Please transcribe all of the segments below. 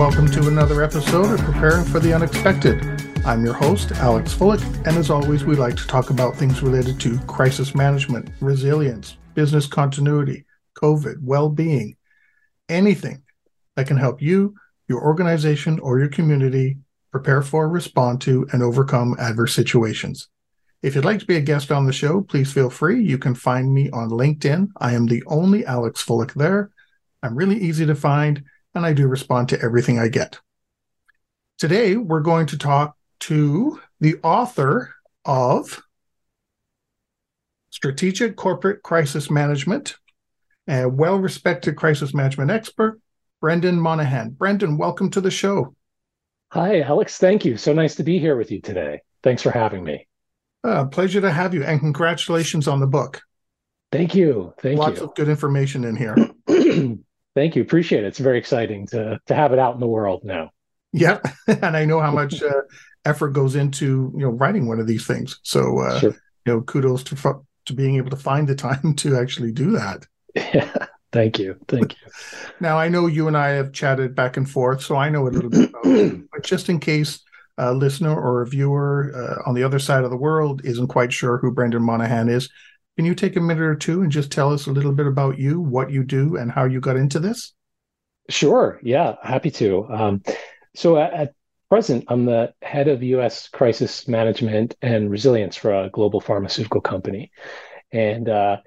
Welcome to another episode of Preparing for the Unexpected. I'm your host, Alex Fullick, and as always, we like to talk about things related to crisis management, resilience, business continuity, COVID, well being, anything that can help you, your organization, or your community prepare for, respond to, and overcome adverse situations. If you'd like to be a guest on the show, please feel free. You can find me on LinkedIn. I am the only Alex Fullick there. I'm really easy to find and I do respond to everything I get. Today, we're going to talk to the author of Strategic Corporate Crisis Management, a well respected crisis management expert, Brendan Monahan. Brendan, welcome to the show. Hi, Alex. Thank you. So nice to be here with you today. Thanks for having me. Uh, pleasure to have you, and congratulations on the book. Thank you. Thank Lots you. Lots of good information in here. Thank you. Appreciate it. It's very exciting to to have it out in the world now. Yep, and I know how much uh, effort goes into you know writing one of these things. So uh, sure. you know, kudos to to being able to find the time to actually do that. Yeah. Thank you. Thank you. now I know you and I have chatted back and forth, so I know a little bit about it. But just in case a listener or a viewer uh, on the other side of the world isn't quite sure who Brendan Monahan is, can you take a minute or two and just tell us a little bit about you, what you do, and how you got into this? Sure. Yeah, happy to. Um, so at, at, present, I'm the head of U.S. crisis management and resilience for a global pharmaceutical company, and uh,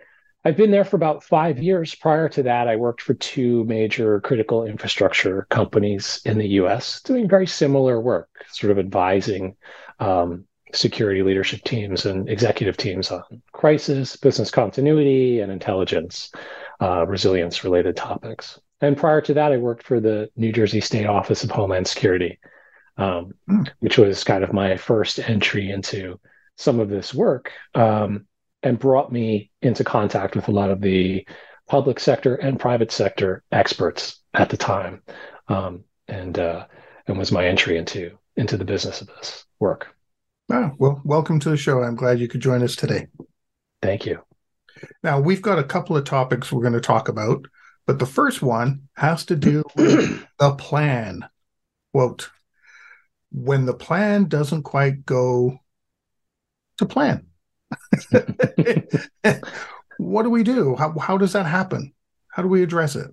I've been there for about five years. Prior to that, I worked for two major critical infrastructure companies in the U.S., doing very similar work, sort of advising um, security leadership teams and executive teams on crisis, business continuity, and intelligence, uh, resilience related topics. And prior to that, I worked for the New Jersey State Office of Homeland Security, um, mm. which was kind of my first entry into some of this work um, and brought me into contact with a lot of the public sector and private sector experts at the time. Um, and, uh, and was my entry into, into the business of this work. Oh, well, welcome to the show. I'm glad you could join us today. Thank you. Now, we've got a couple of topics we're going to talk about, but the first one has to do with the plan. Quote, when the plan doesn't quite go to plan. what do we do? How, how does that happen? How do we address it?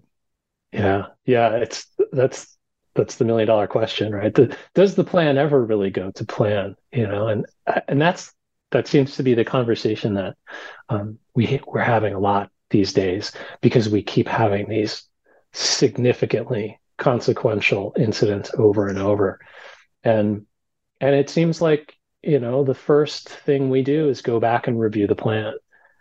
Yeah, yeah, it's that's that's the million dollar question, right? The, does the plan ever really go to plan? You know, and and that's that seems to be the conversation that um, we we're having a lot these days because we keep having these significantly consequential incidents over and over, and and it seems like you know the first thing we do is go back and review the plan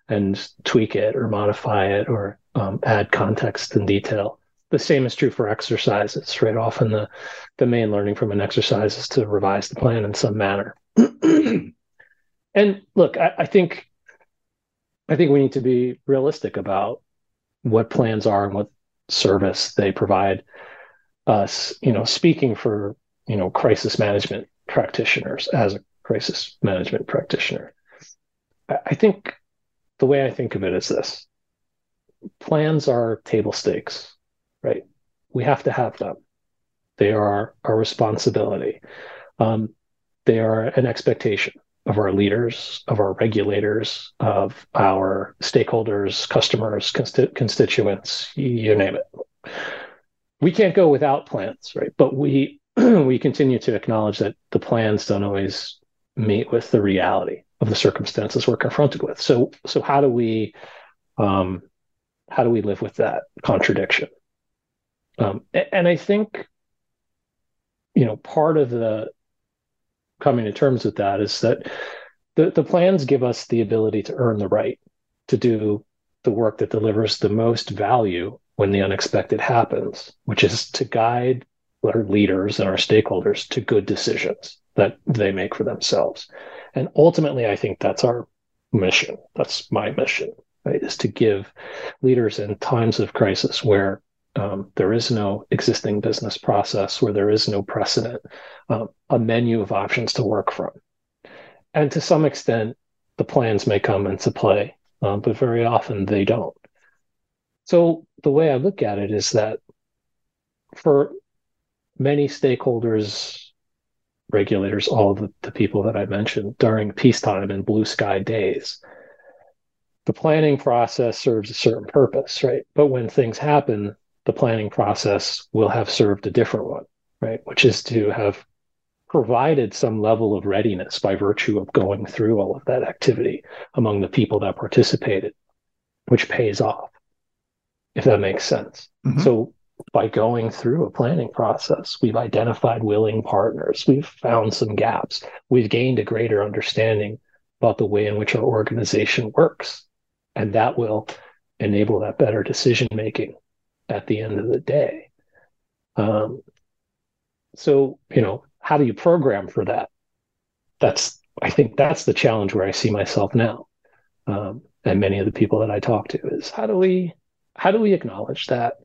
and tweak it or modify it or um, add context and detail the same is true for exercises, right? Often the the main learning from an exercise is to revise the plan in some manner. and look, I, I think I think we need to be realistic about what plans are and what service they provide us. You know, speaking for you know crisis management practitioners as a crisis management practitioner, I, I think the way I think of it is this: plans are table stakes right? We have to have them. They are our responsibility. Um, they are an expectation of our leaders, of our regulators, of our stakeholders, customers, consti- constituents, you name it. We can't go without plans, right? But we we continue to acknowledge that the plans don't always meet with the reality of the circumstances we're confronted with. So so how do we um, how do we live with that contradiction? Um, and I think, you know, part of the coming to terms with that is that the, the plans give us the ability to earn the right to do the work that delivers the most value when the unexpected happens, which is to guide our leaders and our stakeholders to good decisions that they make for themselves. And ultimately, I think that's our mission. That's my mission, right? Is to give leaders in times of crisis where um, there is no existing business process, where there is no precedent, um, a menu of options to work from. And to some extent, the plans may come into play, um, but very often they don't. So the way I look at it is that for many stakeholders, regulators, all the, the people that I mentioned during peacetime and blue sky days, the planning process serves a certain purpose, right? But when things happen, the planning process will have served a different one, right? Which is to have provided some level of readiness by virtue of going through all of that activity among the people that participated, which pays off, if that makes sense. Mm-hmm. So by going through a planning process, we've identified willing partners, we've found some gaps, we've gained a greater understanding about the way in which our organization works. And that will enable that better decision making at the end of the day. Um, so, you know, how do you program for that? That's I think that's the challenge where I see myself now, um, and many of the people that I talk to is how do we how do we acknowledge that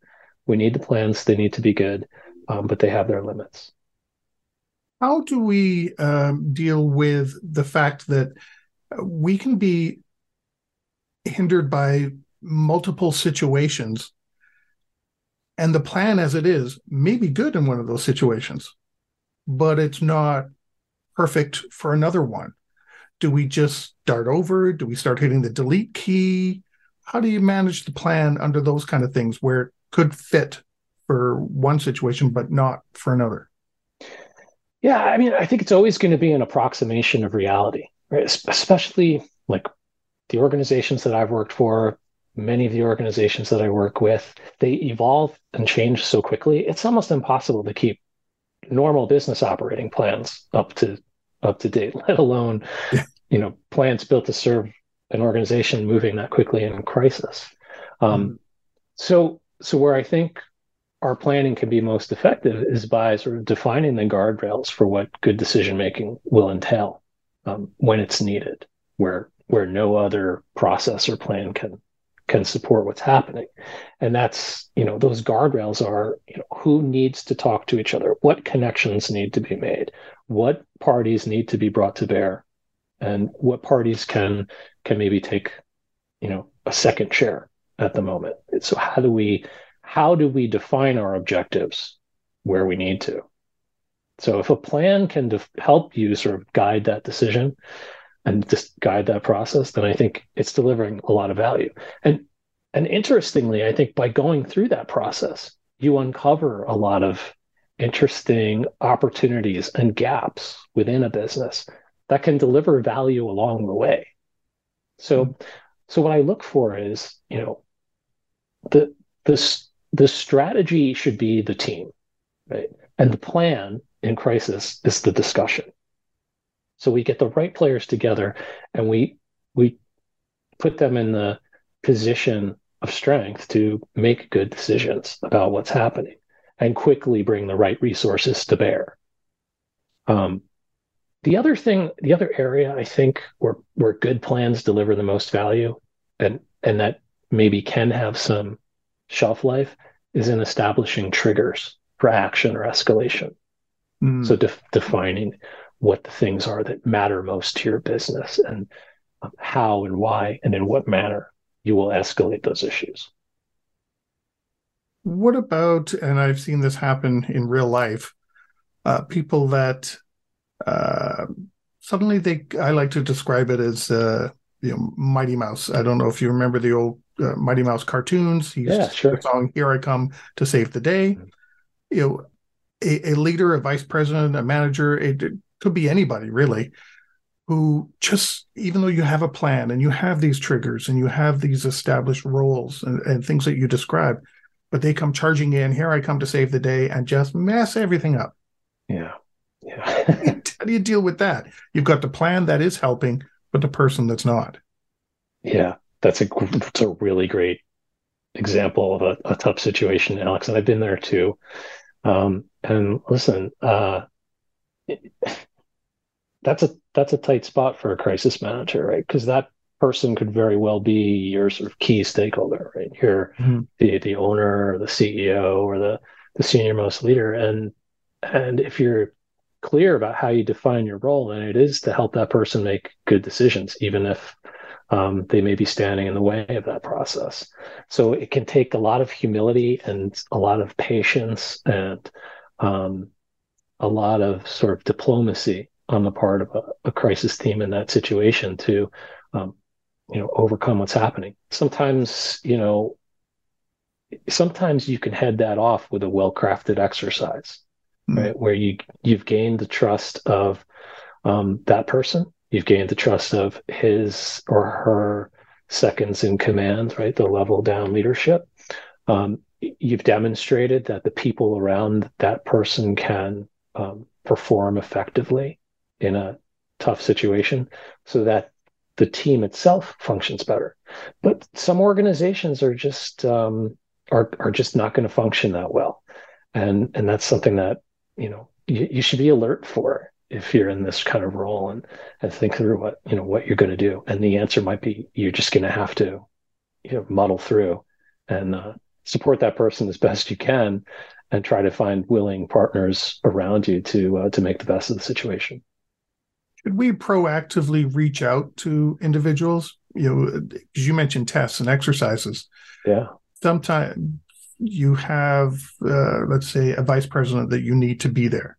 we need the plans, they need to be good, um, but they have their limits. How do we um, deal with the fact that we can be hindered by multiple situations and the plan as it is may be good in one of those situations but it's not perfect for another one. Do we just start over? Do we start hitting the delete key? How do you manage the plan under those kind of things where it could fit for one situation but not for another? Yeah, I mean, I think it's always going to be an approximation of reality, right? Especially like the organizations that I've worked for, many of the organizations that I work with, they evolve and change so quickly. It's almost impossible to keep normal business operating plans up to up to date, let alone you know plans built to serve an organization moving that quickly in crisis. Um, mm So so where I think our planning can be most effective is by sort of defining the guardrails for what good decision making will entail um, when it's needed, where where no other process or plan can can support what's happening. And that's you know those guardrails are you know who needs to talk to each other? What connections need to be made? What parties need to be brought to bear? And what parties can can maybe take you know a second chair at the moment? So how do we how do we define our objectives where we need to? So if a plan can def- help you sort of guide that decision and just guide that process, then I think it's delivering a lot of value. And and interestingly, I think by going through that process, you uncover a lot of interesting opportunities and gaps within a business that can deliver value along the way. So mm-hmm. so what I look for is, you know, the this the strategy should be the team, right? And the plan in crisis is the discussion. So we get the right players together and we we put them in the position of strength to make good decisions about what's happening and quickly bring the right resources to bear. Um, the other thing, the other area I think where where good plans deliver the most value and and that maybe can have some shelf life is in establishing triggers for action or escalation. Mm. So defining what the things are that matter most to your business and um, how and why and in what manner you will escalate those issues. What about, and I've seen this happen in real life, uh, people that uh, suddenly they, I like to describe it as, uh, you know, Mighty Mouse. I don't know if you remember the old uh, Mighty Mouse cartoons. He used yeah, sure. the song "Here I Come to Save the Day." Mm-hmm. You know, a, a, leader, a vice president, a manager, it, could be anybody really who just even though you have a plan and you have these triggers and you have these established roles and, and things that you describe but they come charging in here i come to save the day and just mess everything up. Yeah. Yeah. How do you deal with that? You've got the plan that is helping but the person that's not. Yeah. That's a that's a really great example of a, a tough situation, Alex, and I've been there too. Um, and listen, uh, that's a that's a tight spot for a crisis manager, right? Because that person could very well be your sort of key stakeholder, right? You're mm-hmm. the the owner or the CEO or the the senior most leader. And and if you're clear about how you define your role, and it is to help that person make good decisions, even if um, they may be standing in the way of that process. So it can take a lot of humility and a lot of patience and um, a lot of sort of diplomacy on the part of a, a crisis team in that situation to um, you know overcome what's happening. Sometimes you know sometimes you can head that off with a well-crafted exercise mm-hmm. right? Where you you've gained the trust of um, that person. You've gained the trust of his or her seconds in command right? The level down leadership. Um, you've demonstrated that the people around that person can um, perform effectively in a tough situation so that the team itself functions better. But some organizations are just um, are are just not going to function that well, and and that's something that you know you, you should be alert for if you're in this kind of role and and think through what you know what you're going to do. And the answer might be you're just going to have to you know muddle through and uh, support that person as best you can, and try to find willing partners around you to uh, to make the best of the situation should we proactively reach out to individuals? You know, because you mentioned tests and exercises. Yeah. Sometimes you have, uh, let's say, a vice president that you need to be there,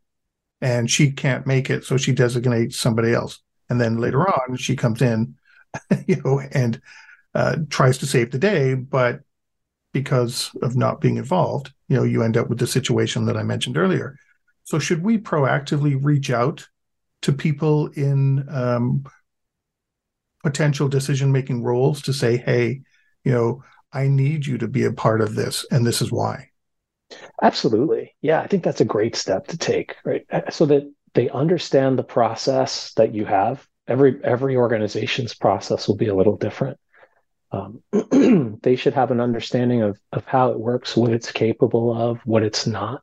and she can't make it, so she designates somebody else, and then later on she comes in, you know, and uh, tries to save the day, but because of not being involved, you know, you end up with the situation that I mentioned earlier. So, should we proactively reach out to people in um, potential decision making roles to say, hey, you know, I need you to be a part of this, and this is why. Absolutely. Yeah, I think that's a great step to take, right? So that they understand the process that you have. Every every organization's process will be a little different. Um, they should have an understanding of of how it works, what it's capable of, what it's not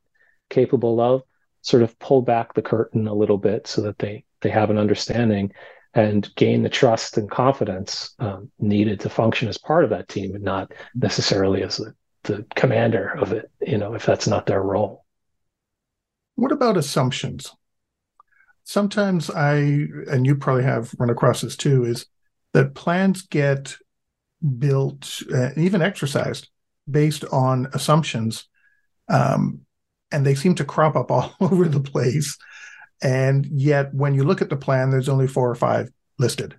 capable of, sort of pull back the curtain a little bit so that they they have an understanding and gain the trust and confidence um, needed to function as part of that team and not necessarily as the, the commander of it you know if that's not their role. What about assumptions? Sometimes i and you probably have run across this too is that plans get built uh, even exercised based on assumptions um, and they seem to crop up all over the place. And yet, when you look at the plan, there's only four or five listed.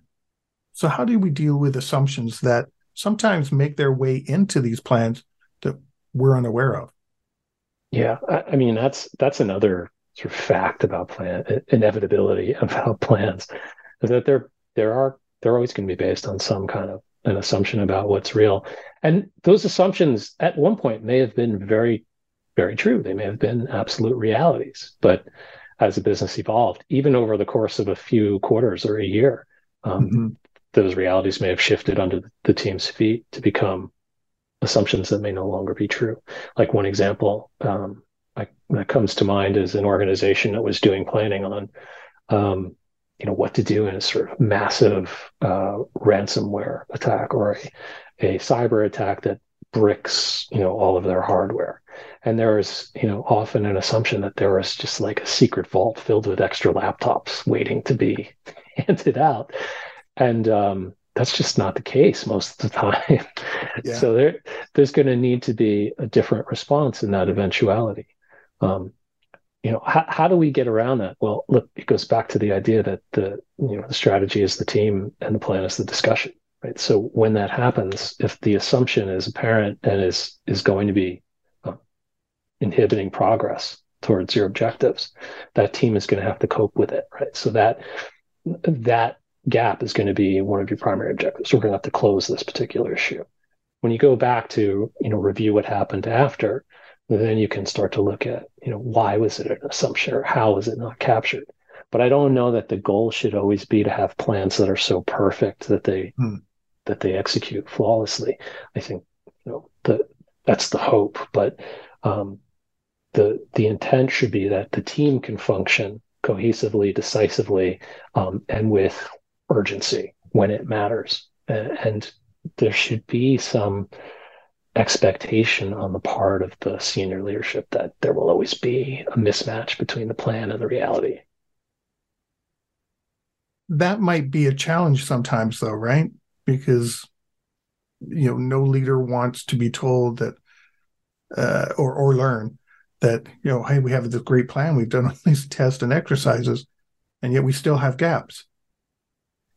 So, how do we deal with assumptions that sometimes make their way into these plans that we're unaware of? Yeah, I, mean that's that's another sort of fact about plan inevitability about plans is that there there are they're always going to be based on some kind of an assumption about what's real, and those assumptions at one point may have been very very true. They may have been absolute realities, but as the business evolved, even over the course of a few quarters or a year, um, mm-hmm. those realities may have shifted under the team's feet to become assumptions that may no longer be true. Like one example um, I, that comes to mind is an organization that was doing planning on, um, you know, what to do in a sort of massive uh, ransomware attack or a, a cyber attack that bricks, you know, all of their hardware. And there is you know, often an assumption that there is just like a secret vault filled with extra laptops waiting to be handed out. And um, that's just not the case most of the time. Yeah. so there, there's going to need to be a different response in that eventuality. Um, you know, how, how do we get around that? Well, look, it goes back to the idea that the, you know, the strategy is the team and the plan is the discussion, right? So when that happens, if the assumption is apparent and is, is going to be inhibiting progress towards your objectives that team is going to have to cope with it right? So that that gap is going to be one of your primary objectives. We're going to have to close this particular issue. When you go back to you know review what happened after then you can start to look at you know why was it an assumption or how was it not captured? But i don't know that the goal should always be to have plans that are so perfect that they hmm. that they execute flawlessly. I think you know the that's the hope, but um, the the intent should be that the team can function cohesively, decisively, um, and with urgency when it matters. And, there should be some expectation on the part of the senior leadership that there will always be a mismatch between the plan and the reality. That might be a challenge sometimes, though, right? Because you know, no leader wants to be told that, uh, or or learn that you know, hey, we have this great plan, we've done all these tests and exercises, and yet we still have gaps.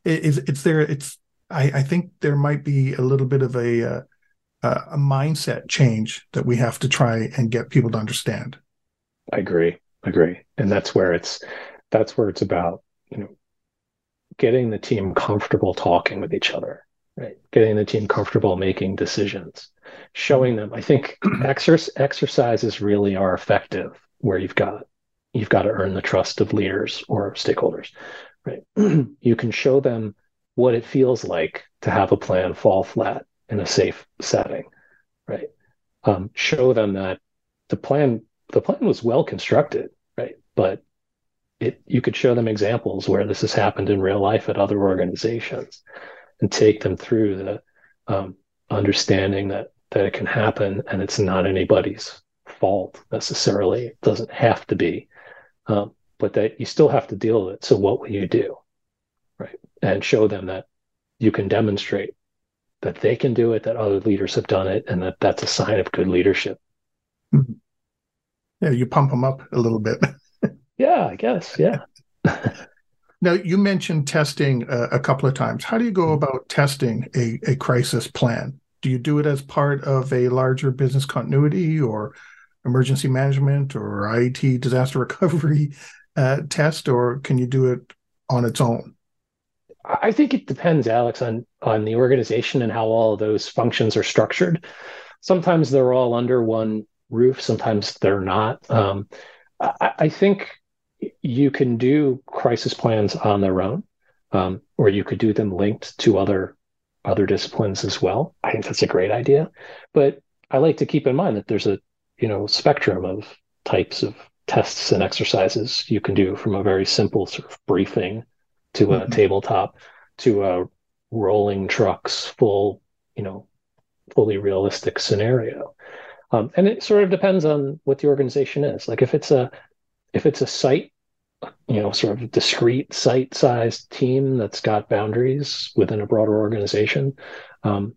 It, it's, it's there. It's I, I think there might be a little bit of a uh, a mindset change that we have to try and get people to understand. I agree. Agree. And that's where it's that's where it's about, you know, getting the team comfortable talking with each other, right? Getting the team comfortable making decisions, showing them. I think exer- exercises really are effective where you've got you've got to earn the trust of leaders or stakeholders, right? you can show them what it feels like to have a plan fall flat in a safe setting, right? Um, show them that the plan the plan was well constructed, right? But it you could show them examples where this has happened in real life at other organizations, and take them through the um, understanding that that it can happen and it's not anybody's fault necessarily. It doesn't have to be, um, but that you still have to deal with it. So what will you do, right? And show them that you can demonstrate that they can do it, that other leaders have done it, and that that's a sign of good leadership. Mm-hmm. Yeah, you pump them up a little bit. yeah, I guess. Yeah. now, you mentioned testing uh, a couple of times. How do you go about testing a, a crisis plan? Do you do it as part of a larger business continuity or emergency management or IT disaster recovery uh, test, or can you do it on its own? I think it depends, Alex, on on the organization and how all those functions are structured. Sometimes they're all under one roof. Sometimes they're not. Um, I, I, think you can do crisis plans on their own, um, or you could do them linked to other other disciplines as well. I think that's a great idea. But I like to keep in mind that there's a you know spectrum of types of tests and exercises you can do from a very simple sort of briefing to a mm-hmm. tabletop to a rolling trucks full you know fully realistic scenario um, and it sort of depends on what the organization is like if it's a if it's a site you know sort of discrete site sized team that's got boundaries within a broader organization um,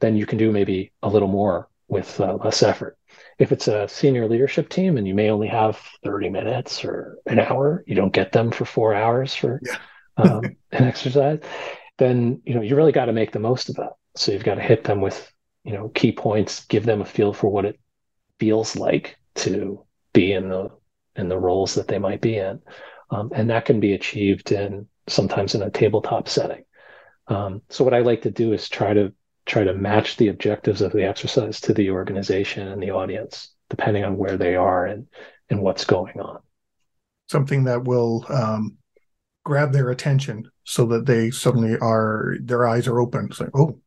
then you can do maybe a little more with uh, less effort if it's a senior leadership team and you may only have 30 minutes or an hour you don't get them for four hours for yeah um, an exercise, then you know you really got to make the most of that. So you've got to hit them with you know key points, give them a feel for what it feels like to be in the in the roles that they might be in, um, and that can be achieved in sometimes in a tabletop setting. Um, so what I like to do is try to try to match the objectives of the exercise to the organization and the audience, depending on where they are and and what's going on. Something that will um, grab their attention so that they suddenly are their eyes are open. It's like, oh,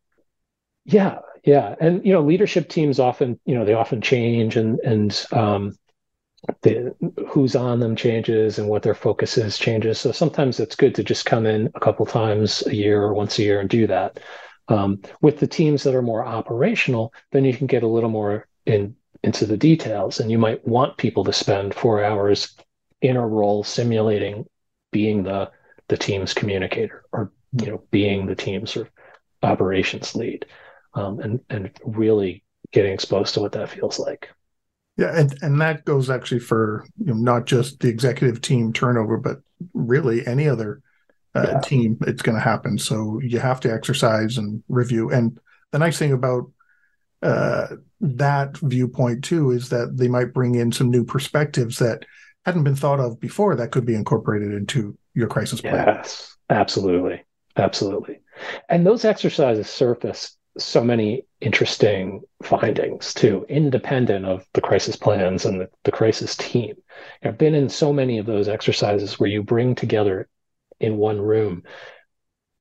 yeah, yeah, and you know, leadership teams often, you know, they often change, and and um, the who's on them changes, and what their focus is changes. So sometimes it's good to just come in a couple times a year or once a year and do that. Um, with the teams that are more operational, then you can get a little more in into the details, and you might want people to spend four hours in a role simulating being the the team's communicator or you know being the team's sort of operations lead um, and and really getting exposed to what that feels like yeah and, and that goes actually for you know not just the executive team turnover but really any other uh, yeah. team it's going to happen so you have to exercise and review and the nice thing about uh, that viewpoint too is that they might bring in some new perspectives that hadn't been thought of before that could be incorporated into your crisis plan. Yes, absolutely. Absolutely. And those exercises surface so many interesting findings too, independent of the crisis plans and the, the crisis team. I've been in so many of those exercises where you bring together in one room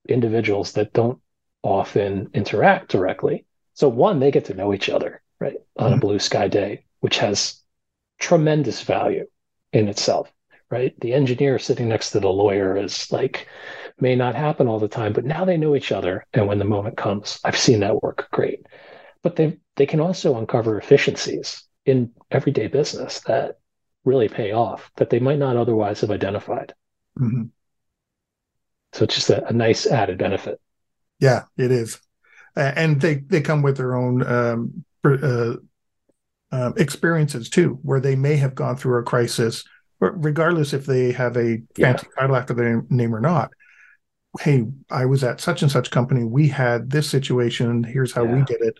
individuals that don't often interact directly, So one, they get to know each other, right, on mm-hmm. a blue sky day, which has tremendous value in itself, right? The engineer sitting next to the lawyer is like may not happen all the time, but now they know each other, and when the moment comes, I've seen that work great. But they they can also uncover efficiencies in everyday business that really pay off that they might not otherwise have identified. Mm-hmm. So it's just a, a, nice added benefit. Yeah, it is, and they they come with their own um, uh, uh, experiences too, where they may have gone through a crisis, regardless if they have a fancy yeah. title after their name or not. Hey, I was at such and such company. We had this situation. Here's how yeah. we did it.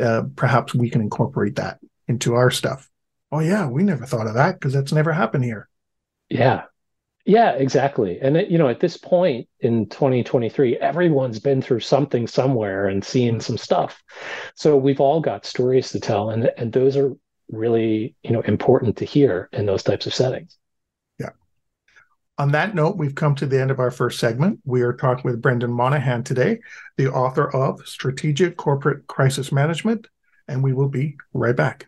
Uh, perhaps we can incorporate that into our stuff. Oh yeah, we never thought of that because that's never happened here. Yeah, yeah, exactly. And you know, at this point in 2023, everyone's been through something somewhere and seen some stuff. So we've all got stories to tell, and and those are really you know important to hear in those types of settings. On that note, we've come to the end of our first segment. We are talking with Brendan Monahan today, the author of Strategic Corporate Crisis Management, and we will be right back.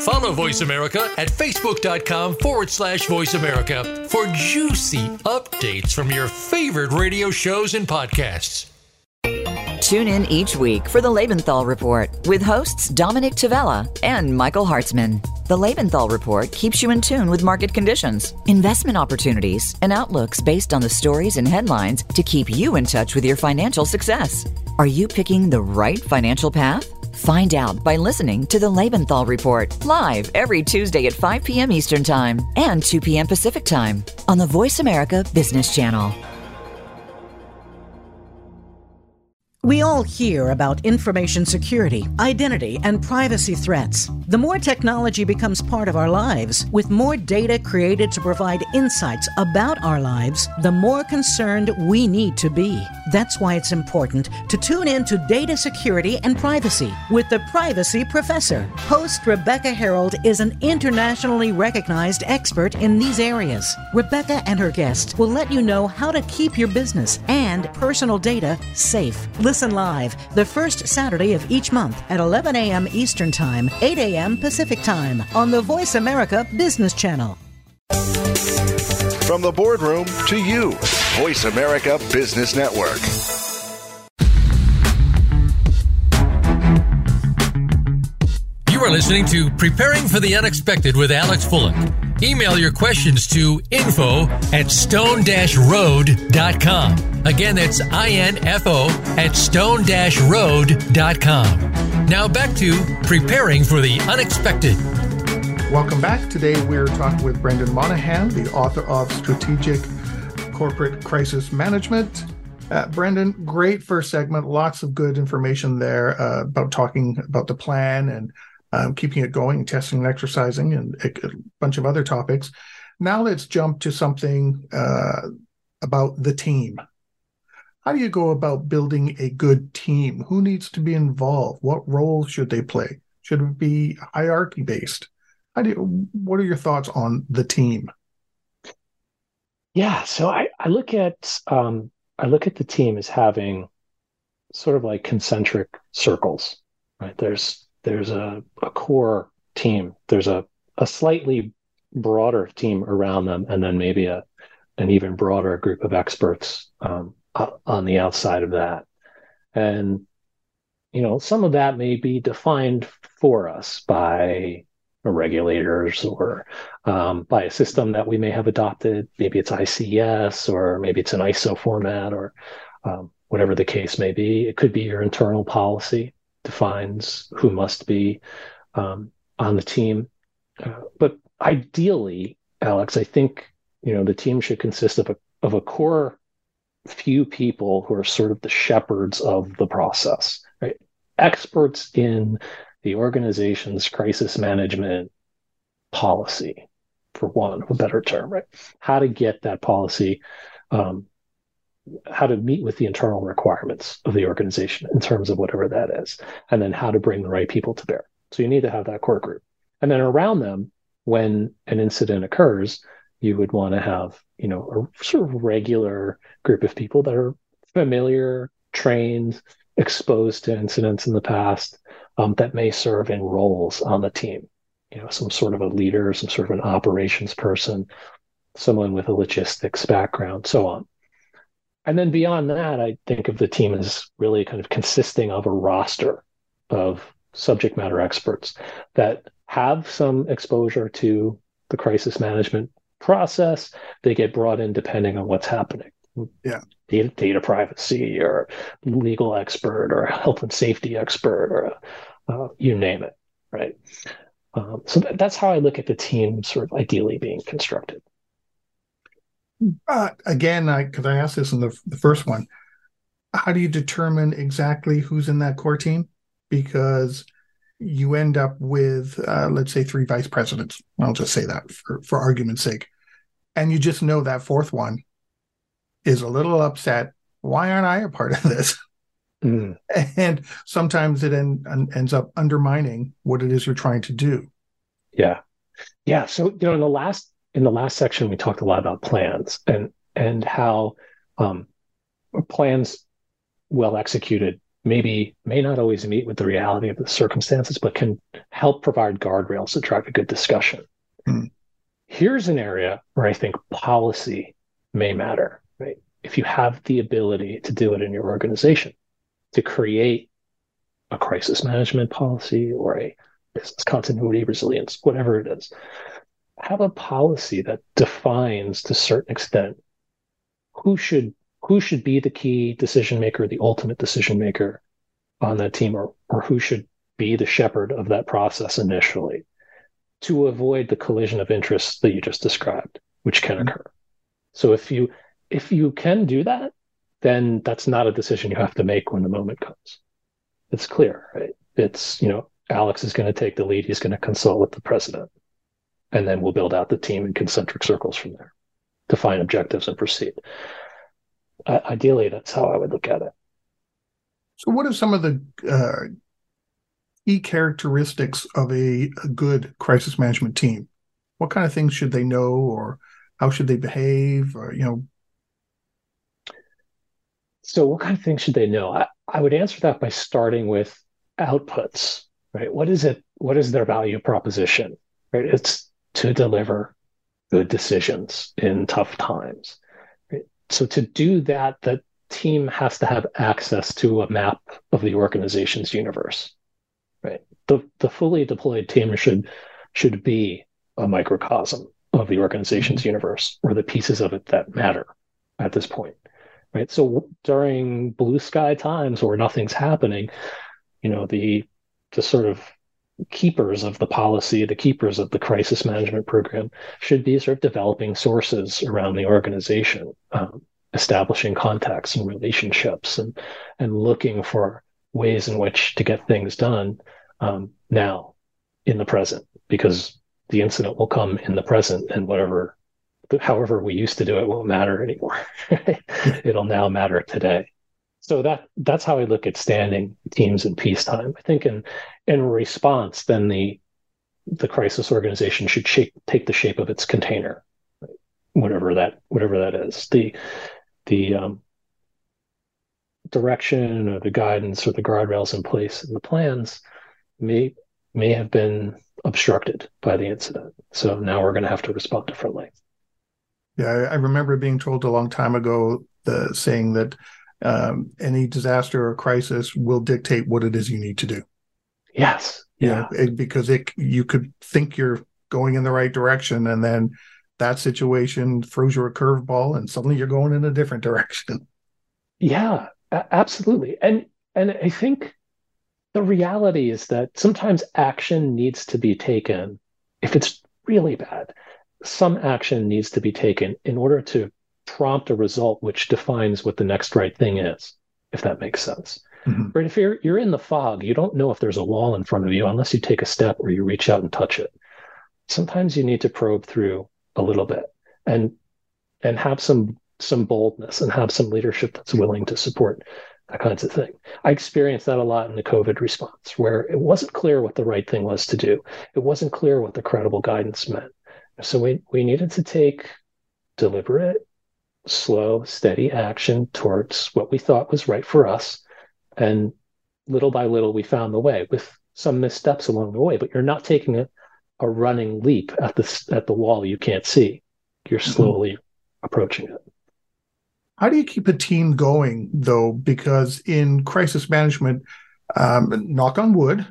Follow Voice America at facebook.com forward slash voice America for juicy updates from your favorite radio shows and podcasts. Tune in each week for the Lebenthal Report with hosts Dominic Tavella and Michael Hartzman. The Lebenthal Report keeps you in tune with market conditions, investment opportunities, and outlooks based on the stories and headlines to keep you in touch with your financial success. Are you picking the right financial path? Find out by listening to the Lebenthal Report live every Tuesday at 5 p.m. Eastern Time and 2 p.m. Pacific Time on the Voice America Business Channel. We all hear about information security, identity, and privacy threats. The more technology becomes part of our lives, with more data created to provide insights about our lives, the more concerned we need to be. That's why it's important to tune in to Data Security and Privacy with the Privacy Professor. Host Rebecca Herold is an internationally recognized expert in these areas. Rebecca and her guests will let you know how to keep your business and personal data safe. Listen live the first Saturday of each month at 11 a.m. Eastern Time, 8 a.m. Pacific Time on the Voice America Business Channel. From the boardroom to you, Voice America Business Network. You are listening to Preparing for the Unexpected with Alex Fullick. Email your questions to info at stone-road.com. Again, that's I-N-F-O at stone-road.com. Now back to Preparing for the Unexpected. Welcome back. Today we're talking with Brendan Monahan, the author of Strategic Corporate Crisis Management. Uh, Brendan, great first segment. Lots of good information there uh, about talking about the plan and um, keeping it going, testing and exercising, and a, a, bunch of other topics. Now let's jump to something uh, about the team. How do you go about building a good team? Who needs to be involved? What role should they play? Should it be hierarchy based? How do you, what are your thoughts on the team? Yeah, so I, I look at um, I look at the team as having sort of like concentric circles, right? There's there's a, a core team. There's a, a slightly broader team around them, and then maybe a an even broader group of experts um, on the outside of that. And you know, some of that may be defined for us by regulators or um, by a system that we may have adopted. Maybe it's ICS or maybe it's an ISO format or um, whatever the case may be. It could be your internal policy defines who must be um, on the team. Uh, but ideally, Alex, I think you know the team should consist of a of a core few people who are sort of the shepherds of the process, right? Experts in the organization's crisis management policy, for one, a better term, right? How to get that policy um, how to meet with the internal requirements of the organization in terms of whatever that is, and then how to bring the right people to bear. So you need to have that core group. And then around them, when an incident occurs, you would want to have, you know, a sort of regular group of people that are familiar, trained, exposed to incidents in the past um, that may serve in roles on the team. You know, some sort of a leader, some sort of an operations person, someone with a logistics background, so on. And then beyond that, I think of the team as really kind of consisting of a roster of subject matter experts that have some exposure to the crisis management process. They get brought in depending on what's happening. Yeah. Data, data privacy or legal expert or health and safety expert or uh, you name it. Right. Um, so that, that's how I look at the team sort of ideally being constructed. Uh, again, I because I asked this in the, the first one, how do you determine exactly who's in that core team? Because you end up with, uh, let's say, three vice presidents. I'll just say that for, for argument's sake. And you just know that fourth one is a little upset. Why aren't I a part of this? Mm. And sometimes it en- ends up undermining what it is you're trying to do. Yeah. Yeah. So, you know, in the last in the last section, we talked a lot about plans and and how um, plans well executed maybe may not always meet with the reality of the circumstances, but can help provide guardrails to drive a good discussion. Mm. Here's an area where I think policy may matter, right? If you have the ability to do it in your organization, to create a crisis management policy or a business continuity resilience, whatever it is, have a policy that defines to a certain extent who should who should be the key decision maker, the ultimate decision maker on that team, or, or who should be the shepherd of that process initially to avoid the collision of interests that you just described, which can mm-hmm. occur. So if you if you can do that, then that's not a decision you have to make when the moment comes. It's clear, right? It's, you know, Alex is going to take the lead. He's going to consult with the president. And then we'll build out the team in concentric circles from there, define objectives and proceed uh, ideally, that's how I would look at it. So, what are some of the uh, key characteristics of a, a, good crisis management team? What kind of things should they know, or how should they behave? Or, you know. So, what kind of things should they know? I, I would answer that by starting with outputs. Right? What is it? What is their value proposition? Right? It's to deliver good decisions in tough times so to do that, the team has to have access to a map of the organization's universe. Right. The the fully deployed team should should be a microcosm of the organization's mm-hmm. universe or the pieces of it that matter at this point. Right. So during blue sky times where nothing's happening, you know, the the sort of keepers of the policy, the keepers of the crisis management program, should be sort of developing sources around the organization, um, establishing contacts and relationships, and and looking for ways in which to get things done um, now in the present, because the incident will come in the present, and whatever, however we used to do it, won't matter anymore. It'll now matter today so that that's how I look at standing teams in peacetime. I think in in response, then the the crisis organization should shape, take the shape of its container, whatever that whatever that is. The the um, direction or the guidance or the guardrails in place and the plans may may have been obstructed by the incident. So now we're going to have to respond differently. Yeah, I remember being told a long time ago the saying that um, any disaster or crisis will dictate what it is you need to do. Yes. Yeah. it, because it you could think you're going in the right direction, and then that situation throws you a curveball, and suddenly you're going in a different direction. Yeah, absolutely. And and I think the reality is that sometimes action needs to be taken if it's really bad. Some action needs to be taken in order to prompt a result which defines what the next right thing is, if that makes sense. Mm-hmm. Right? If you're you're in the fog, you don't know if there's a wall in front of you unless you take a step or you reach out and touch it. Sometimes you need to probe through a little bit and and have some some boldness and have some leadership that's willing to support that kinds of thing. I experienced that a lot in the COVID response, where it wasn't clear what the right thing was to do. It wasn't clear what the credible guidance meant. So we, we needed to take deliberate, slow, steady action towards what we thought was right for us. And little by little, we found the way with some missteps along the way, but you're not taking a, a running leap at the, at the wall you can't see. You're mm-hmm. slowly mm-hmm. approaching it. How do you keep a team going, though? Because in crisis management, um, knock on wood,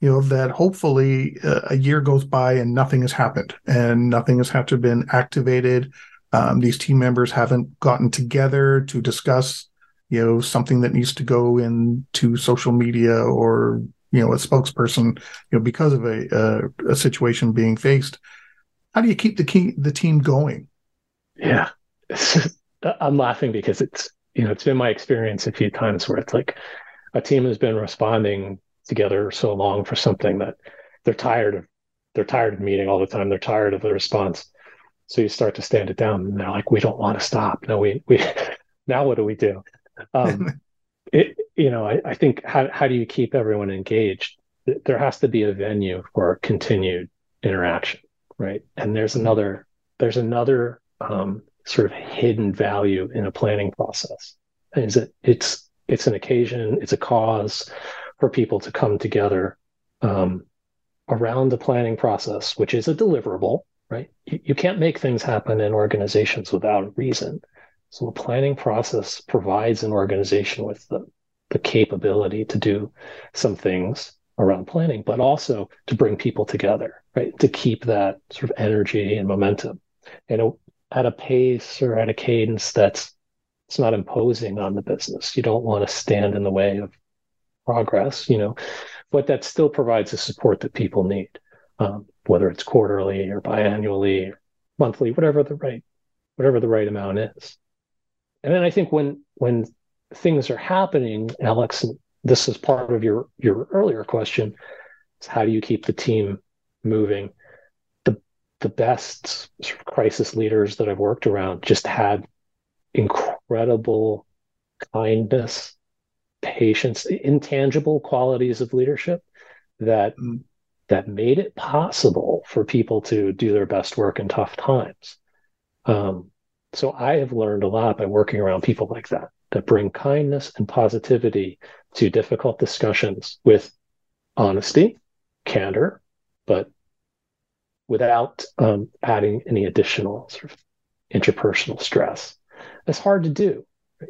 you know that hopefully uh, a year goes by and nothing has happened and nothing has had to been activated. Um, these team members haven't gotten together to discuss, you know, something that needs to go into social media or you know a spokesperson, you know, because of a a, a situation being faced. How do you keep the key, the team going? Yeah, I'm laughing because it's you know it's been my experience a few times where it's like a team has been responding together so long for something that they're tired of they're tired of meeting all the time they're tired of the response so you start to stand it down and they're like we don't want to stop no we we now what do we do um, it, you know I, I think how, how do you keep everyone engaged? There has to be a venue for continued interaction right? And there's another there's another um, sort of hidden value in a planning process is that it's it's an occasion it's a cause for people to come together um, around the planning process which is a deliverable right? You, you can't make things happen in organizations without a reason so a planning process provides an organization with the, the capability to do some things around planning but also to bring people together right to keep that sort of energy and momentum and at a pace or at a cadence that's it's not imposing on the business. You don't want to stand in the way of progress, you know, but that still provides the support that people need, um, whether it's quarterly or biannually, or monthly, whatever the right, whatever the right amount is. And then I think when when things are happening, Alex, this is part of your your earlier question, is how do you keep the team moving? the best sort of crisis leaders that I've worked around just had incredible kindness, patience, intangible qualities of leadership that mm. that made it possible for people to do their best work in tough times. Um, so I have learned a lot by working around people like that that bring kindness and positivity to difficult discussions with honesty, candor, but without um, adding any additional sort of interpersonal stress. It's hard to do,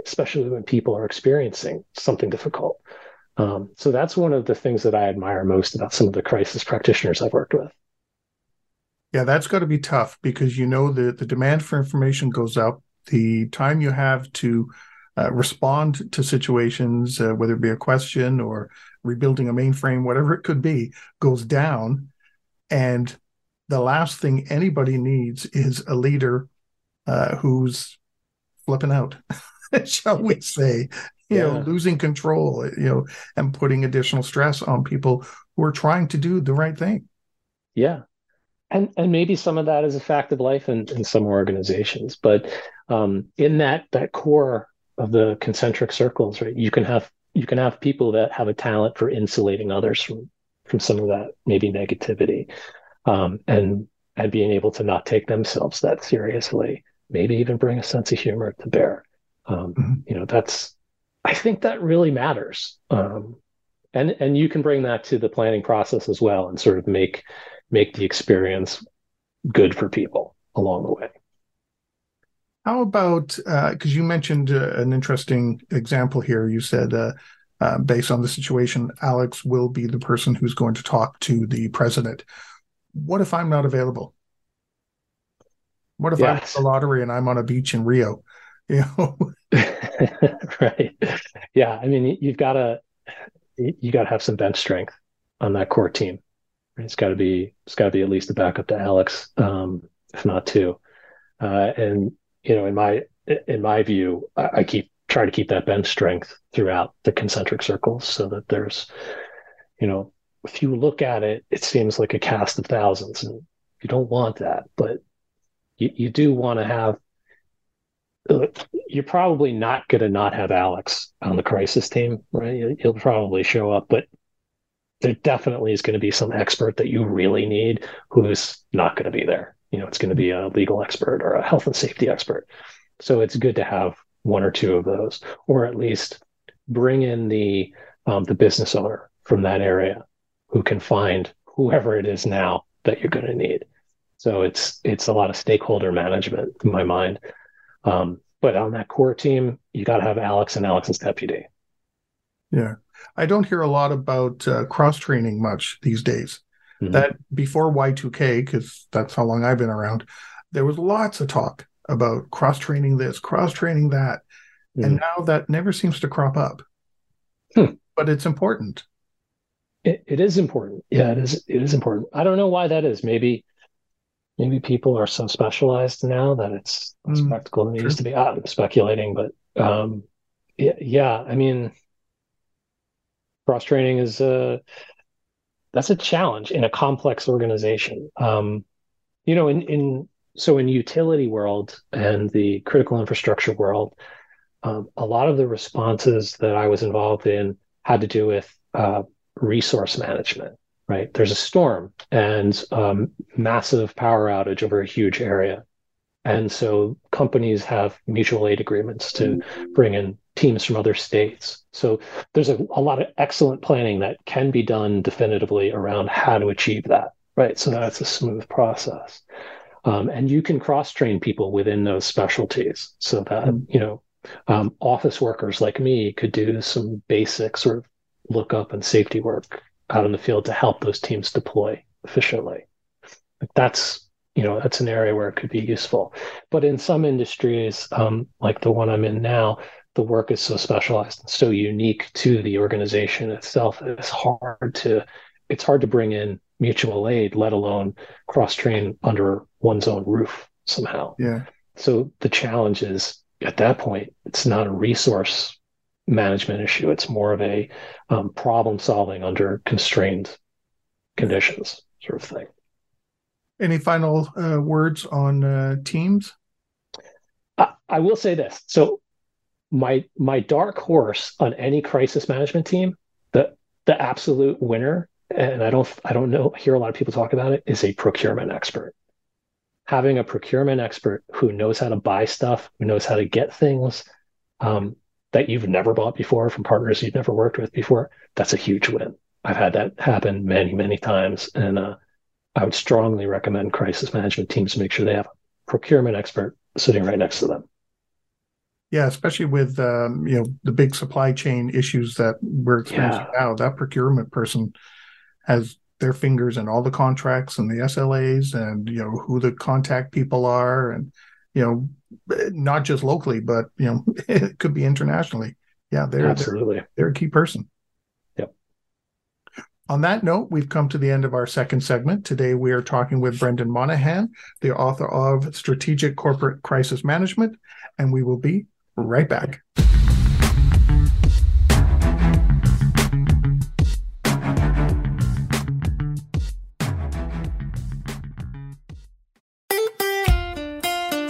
especially when people are experiencing something difficult. Um, so that's one of the things that I admire most about some of the crisis practitioners I've worked with. Yeah, that's got to be tough because you know the the demand for information goes up. The time you have to uh, respond to situations, uh, whether it be a question or rebuilding a mainframe, whatever it could be, goes down. And the last thing anybody needs is a leader uh, who's flipping out, shall we say, you yeah. know, losing control, you know, and putting additional stress on people who are trying to do the right thing. Yeah. And and maybe some of that is a fact of life in, in some organizations, but um, in that that core of the concentric circles, right, you can have you can have people that have a talent for insulating others from from some of that maybe negativity um, and and being able to not take themselves that seriously, maybe even bring a sense of humor to bear. Um, mm-hmm. You know, that's I think that really matters. Um, and and you can bring that to the planning process as well, and sort of make make the experience good for people along the way. How about because uh, you mentioned uh, an interesting example here? You said. Uh, uh, based on the situation, Alex will be the person who's going to talk to the president what if I'm not available? What if yes. I'm the lottery and I'm on a beach in Rio? You know, right? Yeah, I mean, you've got to you got to have some bench strength on that core team. It's got to be it's got to be at least a backup to Alex, um, if not two. Uh, and you know, in my in my view, I, I keep try to keep that bench strength throughout the concentric circles so that there's you know if you look at it, it seems like a cast of thousands, and you don't want that. But you, you do want to have you're probably not going to not have Alex on the crisis team, right? He'll probably show up, but there definitely is going to be some expert that you really need who's not going to be there. You know, it's going to be a legal expert or a health and safety expert. So it's good to have one or two of those, or at least bring in the um, the business owner from that area who can find whoever it is now that you're going to need. So it's it's a lot of stakeholder management in my mind. Um, but on that core team, you got to have Alex and Alex's deputy. Yeah. I don't hear a lot about uh, cross training much these days. Mm-hmm. That before Y2K, because that's how long I've been around, there was lots of talk about cross training this, cross training that. Mm-hmm. And now that never seems to crop up. Hmm. But it's important. It, it is important. Yeah, it is. It is important. I don't know why that is. Maybe, maybe people are so specialized now that it's less mm, practical than it used to be. I'm speculating, but um, yeah, yeah. I mean, cross training is a that's a challenge in a complex organization. Um, you know, in in so in utility world and the critical infrastructure world, um, a lot of the responses that I was involved in had to do with uh, resource management. Right, there's a storm and um, massive power outage over a huge area, and so companies have mutual aid agreements to bring in teams from other states. So there's a, a lot of excellent planning that can be done definitively around how to achieve that, right? So that's a smooth process. Um, and you can cross train people within those specialties so that, mm-hmm. you know, um, office workers like me could do some basic sort of lookup and safety work out in the field to help those teams deploy efficiently. Like that's you know that's an area where it could be useful. But in some industries um, like the one i'm in now the work is so specialized and so unique to the organization itself it's hard to it's hard to bring in mutual aid let alone cross train under one's own roof somehow. Yeah. So the challenge is at that point it's not a resource management issue it's more of a um, problem solving under constrained conditions sort of thing any final uh, words on uh, teams I, I will say this so my my dark horse on any crisis management team, the the absolute winner, and I don't I don't know hear a lot of people talk about it, is a procurement expert. Having a procurement expert who knows how to buy stuff, who knows how to get things um, that you've never bought before from partners you've never worked with before, that's a huge win. I've had that happen many many times, and uh, I would strongly recommend crisis management teams make sure they have a procurement expert sitting right next to them. Yeah, especially with um, you know the big supply chain issues that we're experiencing yeah. now. That procurement person has their fingers in all the contracts and the SLAs, and you know who the contact people are, and you know not just locally, but you know it could be internationally. Yeah, they're absolutely they're, they're a key person. On that note, we've come to the end of our second segment. Today, we are talking with Brendan Monahan, the author of Strategic Corporate Crisis Management, and we will be right back.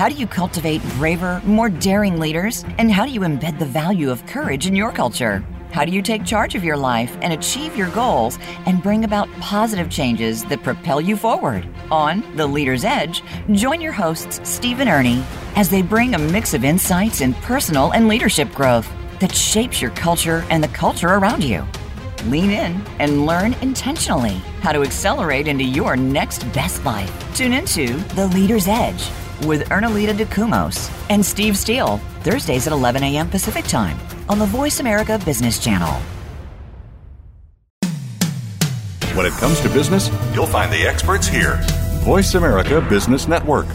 How do you cultivate braver, more daring leaders? And how do you embed the value of courage in your culture? How do you take charge of your life and achieve your goals and bring about positive changes that propel you forward? On The Leader's Edge, join your hosts, Steve and Ernie, as they bring a mix of insights in personal and leadership growth that shapes your culture and the culture around you. Lean in and learn intentionally how to accelerate into your next best life. Tune into The Leader's Edge with Ernalita DeCumos and Steve Steele, Thursdays at 11 a.m. Pacific Time on the Voice America Business Channel. When it comes to business, you'll find the experts here. Voice America Business Network.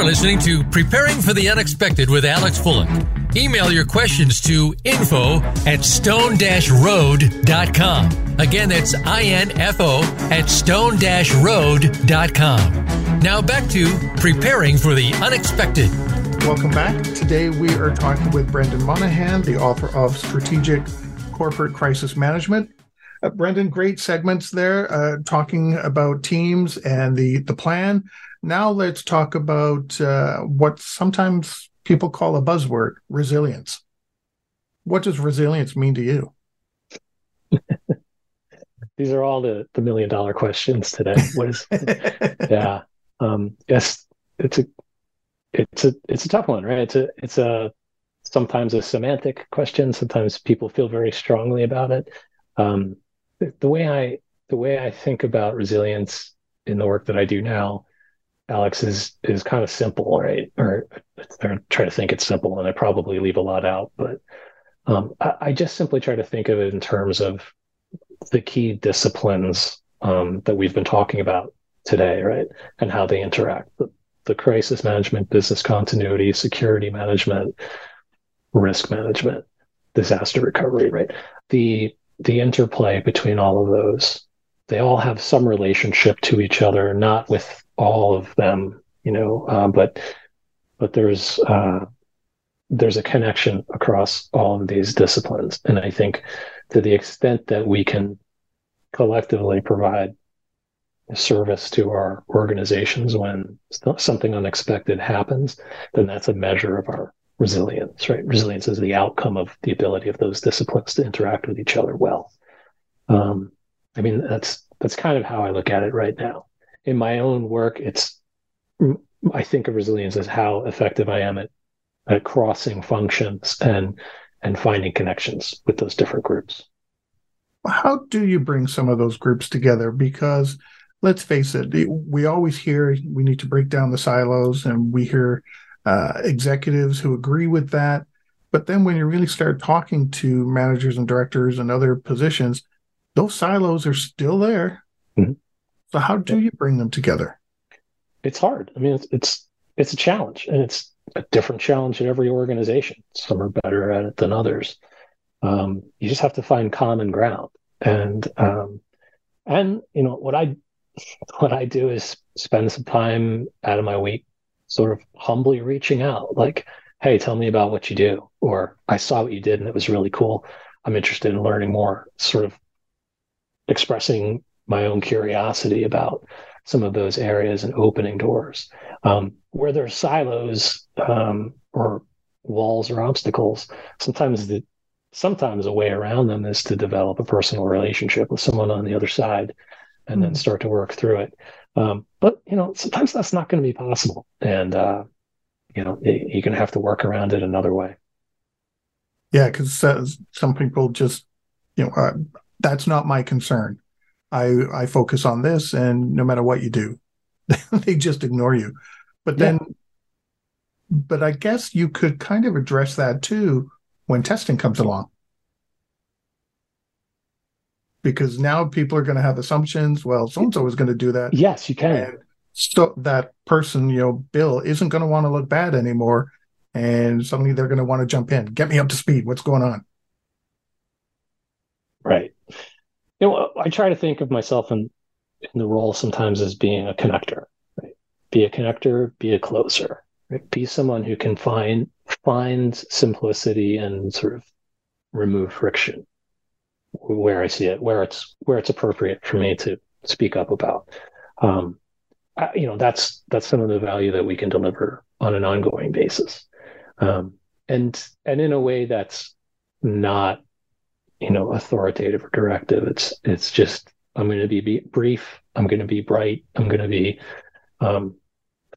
You are listening to Preparing for the Unexpected with Alex Fullick. Email your questions to info at stone-road.com. Again, that's I-N-F-O at stone-road.com. Now back to Preparing for the Unexpected. Welcome back. Today we are talking with Brendan Monahan, the author of Strategic Corporate Crisis Management. Uh, Brendan, great segments there, uh, talking about teams and the the plan. Now let's talk about uh, what sometimes people call a buzzword: resilience. What does resilience mean to you? These are all the the million dollar questions today. What is? yeah. Um, yes, it's a it's a it's a tough one, right? It's a it's a sometimes a semantic question. Sometimes people feel very strongly about it. Um, the, the way I the way I think about resilience in the work that I do now, Alex, is is kind of simple, right? Or I try to think it's simple, and I probably leave a lot out, but um, I, I, just simply try to think of it in terms of the key disciplines um, that we've been talking about today, right? And how they interact. The, the crisis management, business continuity, security management, risk management, disaster recovery, right? The the interplay between all of those, they all have some relationship to each other, not with all of them, you know, uh, but but there's uh, there's a connection across all of these disciplines, and I think to the extent that we can collectively provide service to our organizations when something unexpected happens, then that's a measure of our resilience, right? Resilience is the outcome of the ability of those disciplines to interact with each other well. Um, I mean, that's that's kind of how I look at it right now. In my own work, it's I think of resilience as how effective I am at at crossing functions and and finding connections with those different groups. How do you bring some of those groups together? Because let's face it, we always hear we need to break down the silos, and we hear uh, executives who agree with that. But then when you really start talking to managers and directors and other positions, those silos are still there. Mm-hmm. So how do you bring them together? It's hard. I mean, it's, it's it's a challenge, and it's a different challenge in every organization. Some are better at it than others. Um, you just have to find common ground, and um, and you know what I what I do is spend some time out of my week sort of humbly reaching out, like, hey, tell me about what you do. Or I saw what you did and it was really cool. I'm interested in learning more, sort of expressing my own curiosity about some of those areas and opening doors. Um, where there's silos um, or walls or obstacles, sometimes the sometimes a way around them is to develop a personal relationship with someone on the other side and then hmm. start to work through it. Um, but you know, sometimes that's not going to be possible, and uh, you know, you're going to have to work around it another way. Yeah, because uh, some people just, you know, uh, that's not my concern. I I focus on this, and no matter what you do, they just ignore you. But then, yeah. but I guess you could kind of address that too when testing comes along because now people are going to have assumptions. Well, so and so is going to do that. Yes, you can. And so that person, you know, Bill isn't going to want to look bad anymore, and suddenly they're going to want to jump in. Get me up to speed. What's going on? Right. You know, I try to think of myself in, in the role sometimes as being a connector. Right? Be a connector. Be a closer. Right? Be someone who can find find simplicity and sort of remove friction where I see it, where it's where it's appropriate for me to speak up about. Um, I, you know, that's that's some of the value that we can deliver on an ongoing basis, um, and and in a way that's not, you know, authoritative or directive. It's it's just I'm going to be, be brief. I'm going to be bright. I'm going to be um,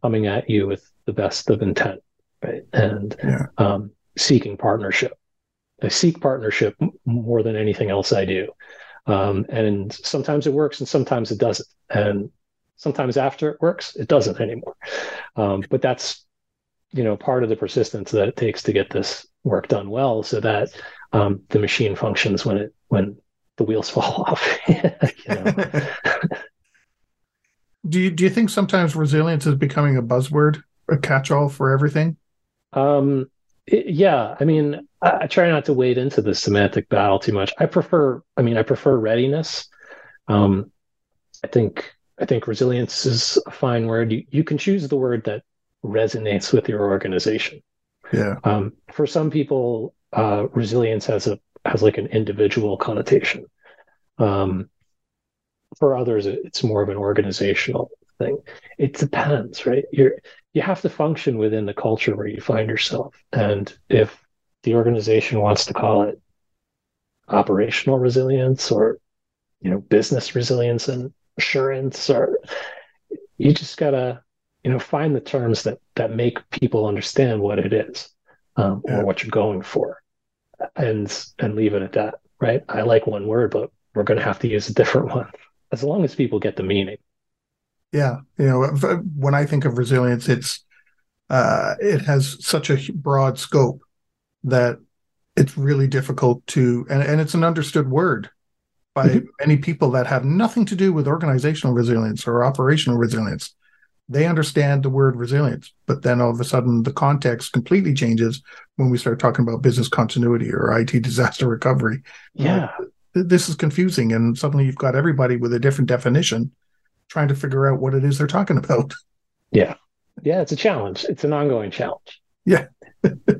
coming at you with the best of intent, right? And yeah. um, seeking partnership. I seek partnership more than anything else I do. Um, and sometimes it works and sometimes it doesn't. And sometimes after it works, it doesn't anymore. Um, but that's, you know, part of the persistence that it takes to get this work done well so that um, the machine functions when it when the wheels fall off. do you do you think sometimes resilience is becoming a buzzword, a catch-all for everything? Um, it, yeah, I mean, I, I, try not to wade into the semantic battle too much. I prefer, I mean, I prefer readiness. Um, I think I think resilience is a fine word. You you can choose the word that resonates with your organization. Yeah. Um, for some people, uh, resilience has a has like an individual connotation. Um, for others, it's more of an organizational thing. It depends, right? You're you have to function within the culture where you find yourself, and if the organization wants to call it operational resilience or you know business resilience and assurance or you just gotta you know find the terms that that make people understand what it is um, yeah. or what you're going for and and leave it at that right i like one word but we're going to have to use a different one as long as people get the meaning yeah you know when i think of resilience it's uh, it has such a broad scope that it's really difficult to and, and it's an understood word by mm-hmm. many people that have nothing to do with organizational resilience or operational resilience. They understand the word resilience, but then all of a sudden the context completely changes when we start talking about business continuity or IT disaster recovery. Yeah. Uh, this is confusing. And suddenly you've got everybody with a different definition trying to figure out what it is they're talking about. Yeah. Yeah. It's a challenge. It's an ongoing challenge. Yeah. yeah.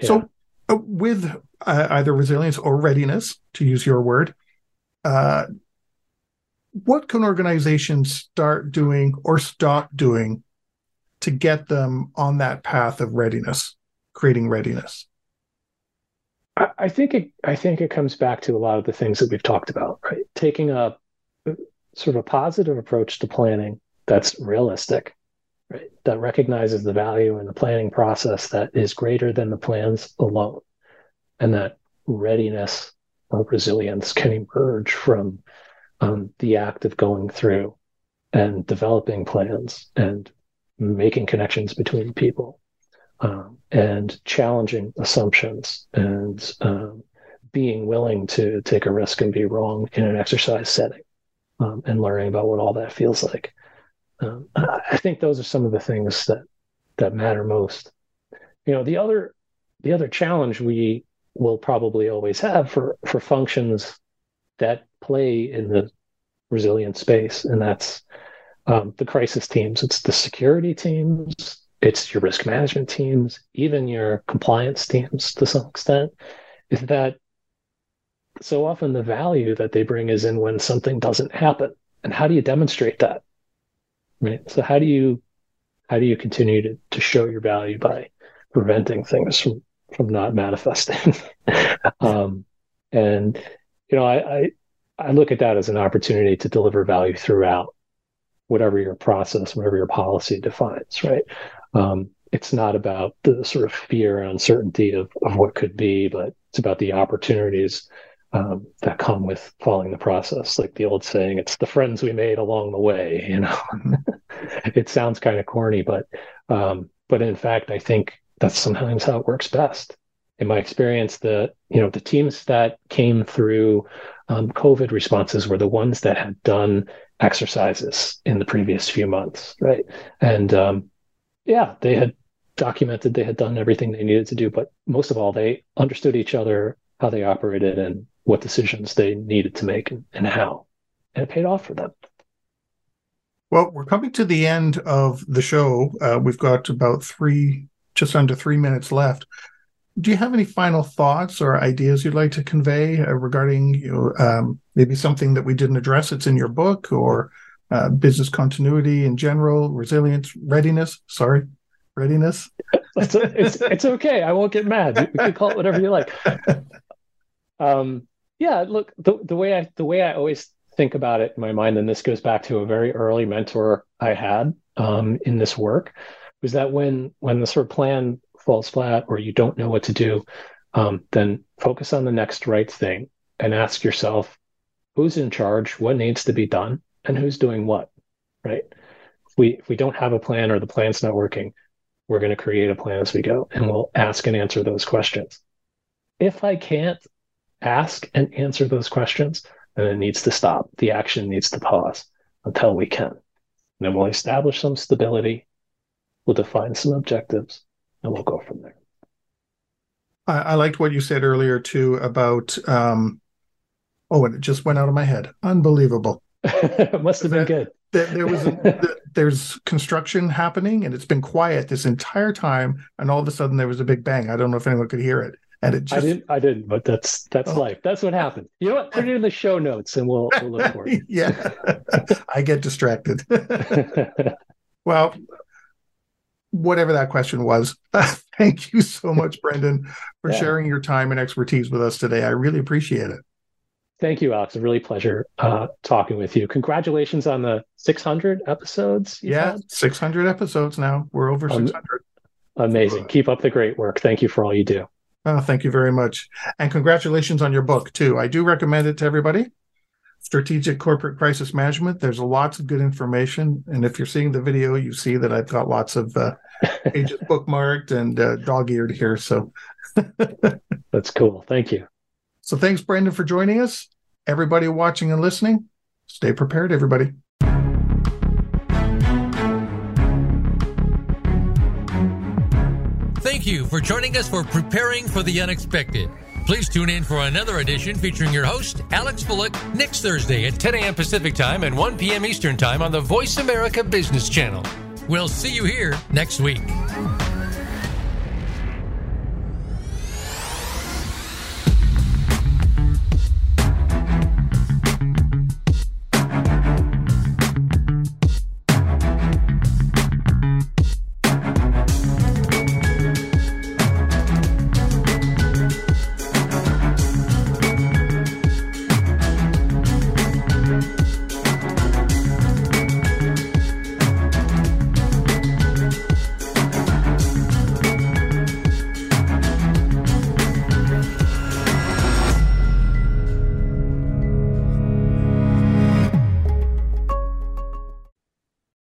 So, uh, with uh, either resilience or readiness, to use your word, uh, what can organizations start doing or stop doing to get them on that path of readiness, creating readiness? I think it. I think it comes back to a lot of the things that we've talked about, right? Taking a sort of a positive approach to planning that's realistic, right? That recognizes the value in the planning process that is greater than the plans alone, and that readiness or resilience can emerge from um, the act of going through and developing plans and making connections between people um, and challenging assumptions and um, being willing to take a risk and be wrong in an exercise setting um, and learning about what all that feels like. Um, I think those are some of the things that that matter most. You know, the other the other challenge we will probably always have for for functions that play in the resilient space, and that's um, the crisis teams. It's the security teams. It's your risk management teams, even your compliance teams to some extent. Is that so often the value that they bring is in when something doesn't happen, and how do you demonstrate that? Right. So how do you how do you continue to to show your value by preventing things from from not manifesting. um, and you know, I, I I look at that as an opportunity to deliver value throughout whatever your process, whatever your policy defines, right? Um, it's not about the sort of fear and uncertainty of, of what could be, but it's about the opportunities um, that come with following the process. Like the old saying, it's the friends we made along the way. You know, it sounds kind of corny, but um, but in fact, I think that's sometimes how it works best. In my experience, the you know the teams that came through um, COVID responses were the ones that had done exercises in the previous few months, right? And um, yeah, they had documented they had done everything they needed to do, but most of all, they understood each other, how they operated, and what decisions they needed to make and, and how, and it paid off for them. Well, we're coming to the end of the show. Uh, we've got about three just under three minutes left. Do you have any final thoughts or ideas you'd like to convey uh, regarding you know, um, maybe something that we didn't address? It's in your book or uh, business continuity in general, resilience, readiness. Sorry, readiness. it's, it's, it's okay. I won't get mad. You can call it whatever you like. Um, yeah, look, the, the way I the way I always think about it in my mind, and this goes back to a very early mentor I had um, in this work, was that when when the sort of plan falls flat or you don't know what to do, um, then focus on the next right thing and ask yourself, who's in charge, what needs to be done, and who's doing what, right? If we if we don't have a plan or the plan's not working, we're going to create a plan as we go and we'll ask and answer those questions. If I can't ask and answer those questions, then it needs to stop. The action needs to pause until we can. And then we'll establish some stability, we'll define some objectives, and we'll go from there. I, I liked what you said earlier too about um oh and it just went out of my head. Unbelievable. it must have been good. There, there was a, there's construction happening and it's been quiet this entire time and all of a sudden there was a big bang. I don't know if anyone could hear it. And it just I didn't I didn't, but that's that's Oh. life. That's what happened. You know what? Put it in the show notes and we'll, we'll look for it. yeah. I get distracted. well, whatever that question was, thank you so much, Brendan, for Yeah. sharing your time and expertise with us today. I really appreciate it. Thank you, Alex. A really pleasure uh, talking with you. Congratulations on the 600 episodes. Yeah, had. 600 episodes now. We're over Um, 600. Amazing. Keep up the great work. Thank you for all you do. Oh, thank you very much. And congratulations on your book, too. I do recommend it to everybody. Strategic Corporate Crisis Management. There's lots of good information. And if you're seeing the video, you see that I've got lots of uh, pages bookmarked and uh, dog eared here. So, That's cool. Thank you. so thanks, Brandon, for joining us. Everybody watching and listening, stay prepared, everybody. Thank you for joining us for Preparing for the Unexpected. Please tune in for another edition featuring your host, Alex Fullick, next Thursday at 10 a.m. Pacific Time and 1 p.m. Eastern Time on the Voice America Business Channel. We'll see you here next week.